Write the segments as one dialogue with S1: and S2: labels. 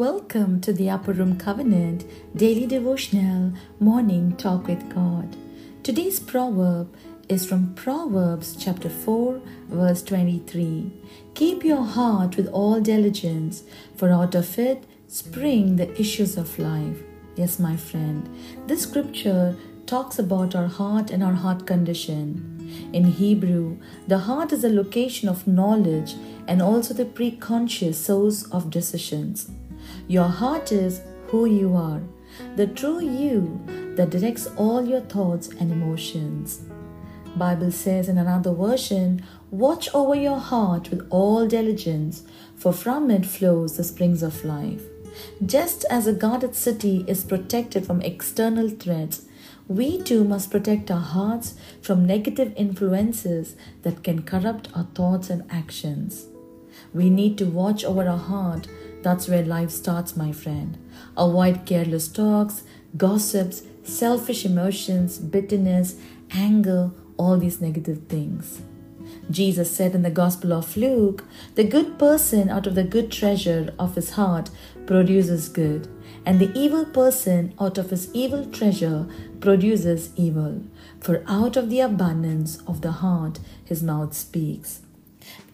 S1: Welcome to the Upper Room Covenant Daily Devotional Morning Talk with God. Today's proverb is from Proverbs chapter 4, verse 23. Keep your heart with all diligence, for out of it spring the issues of life. Yes, my friend, this scripture talks about our heart and our heart condition. In Hebrew, the heart is a location of knowledge and also the preconscious source of decisions. Your heart is who you are, the true you that directs all your thoughts and emotions. Bible says in another version, watch over your heart with all diligence, for from it flows the springs of life. Just as a guarded city is protected from external threats, we too must protect our hearts from negative influences that can corrupt our thoughts and actions. We need to watch over our heart that's where life starts, my friend. Avoid careless talks, gossips, selfish emotions, bitterness, anger, all these negative things. Jesus said in the Gospel of Luke, The good person out of the good treasure of his heart produces good, and the evil person out of his evil treasure produces evil. For out of the abundance of the heart his mouth speaks.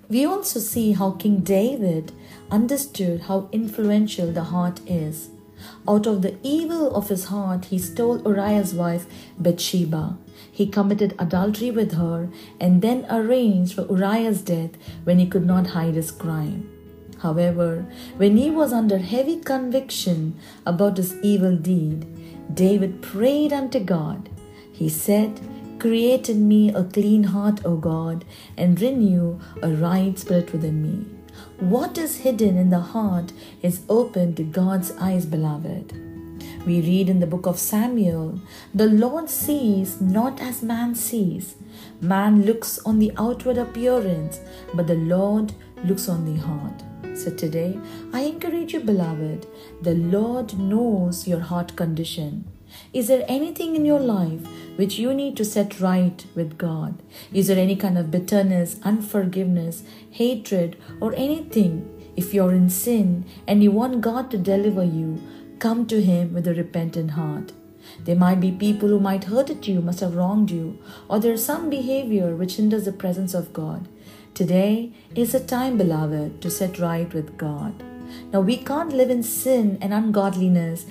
S1: We also see how King David understood how influential the heart is. Out of the evil of his heart, he stole Uriah's wife Bathsheba. He committed adultery with her and then arranged for Uriah's death when he could not hide his crime. However, when he was under heavy conviction about his evil deed, David prayed unto God. He said, Create in me a clean heart, O God, and renew a right spirit within me. What is hidden in the heart is open to God's eyes, beloved. We read in the book of Samuel, the Lord sees not as man sees. Man looks on the outward appearance, but the Lord looks on the heart. So today, I encourage you, beloved, the Lord knows your heart condition. Is there anything in your life which you need to set right with God? Is there any kind of bitterness, unforgiveness, hatred, or anything? If you're in sin and you want God to deliver you, come to Him with a repentant heart. There might be people who might hurt you, must have wronged you, or there is some behavior which hinders the presence of God. Today is a time, beloved, to set right with God. Now, we can't live in sin and ungodliness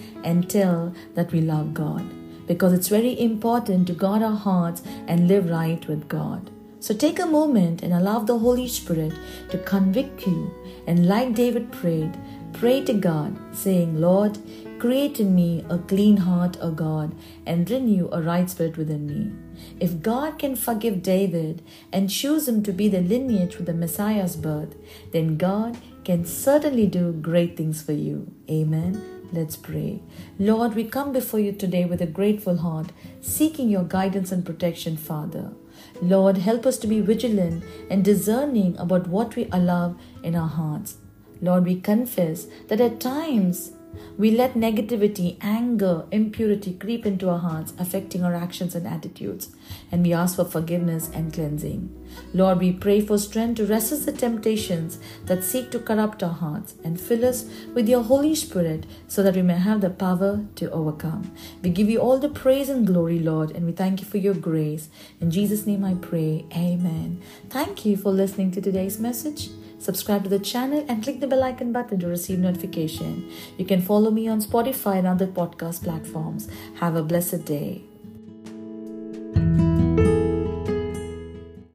S1: tell that we love God because it's very important to guard our hearts and live right with God. So take a moment and allow the Holy Spirit to convict you. And like David prayed, pray to God, saying, Lord, create in me a clean heart, O God, and renew a right spirit within me. If God can forgive David and choose him to be the lineage for the Messiah's birth, then God can certainly do great things for you. Amen. Let's pray. Lord, we come before you today with a grateful heart, seeking your guidance and protection, Father. Lord, help us to be vigilant and discerning about what we allow in our hearts. Lord, we confess that at times we let negativity, anger, impurity creep into our hearts, affecting our actions and attitudes. And we ask for forgiveness and cleansing. Lord, we pray for strength to resist the temptations that seek to corrupt our hearts and fill us with your Holy Spirit so that we may have the power to overcome. We give you all the praise and glory, Lord, and we thank you for your grace. In Jesus' name I pray. Amen. Thank you for listening to today's message subscribe to the channel, and click the bell icon button to receive notification. You can follow me on Spotify and other podcast platforms. Have a blessed day.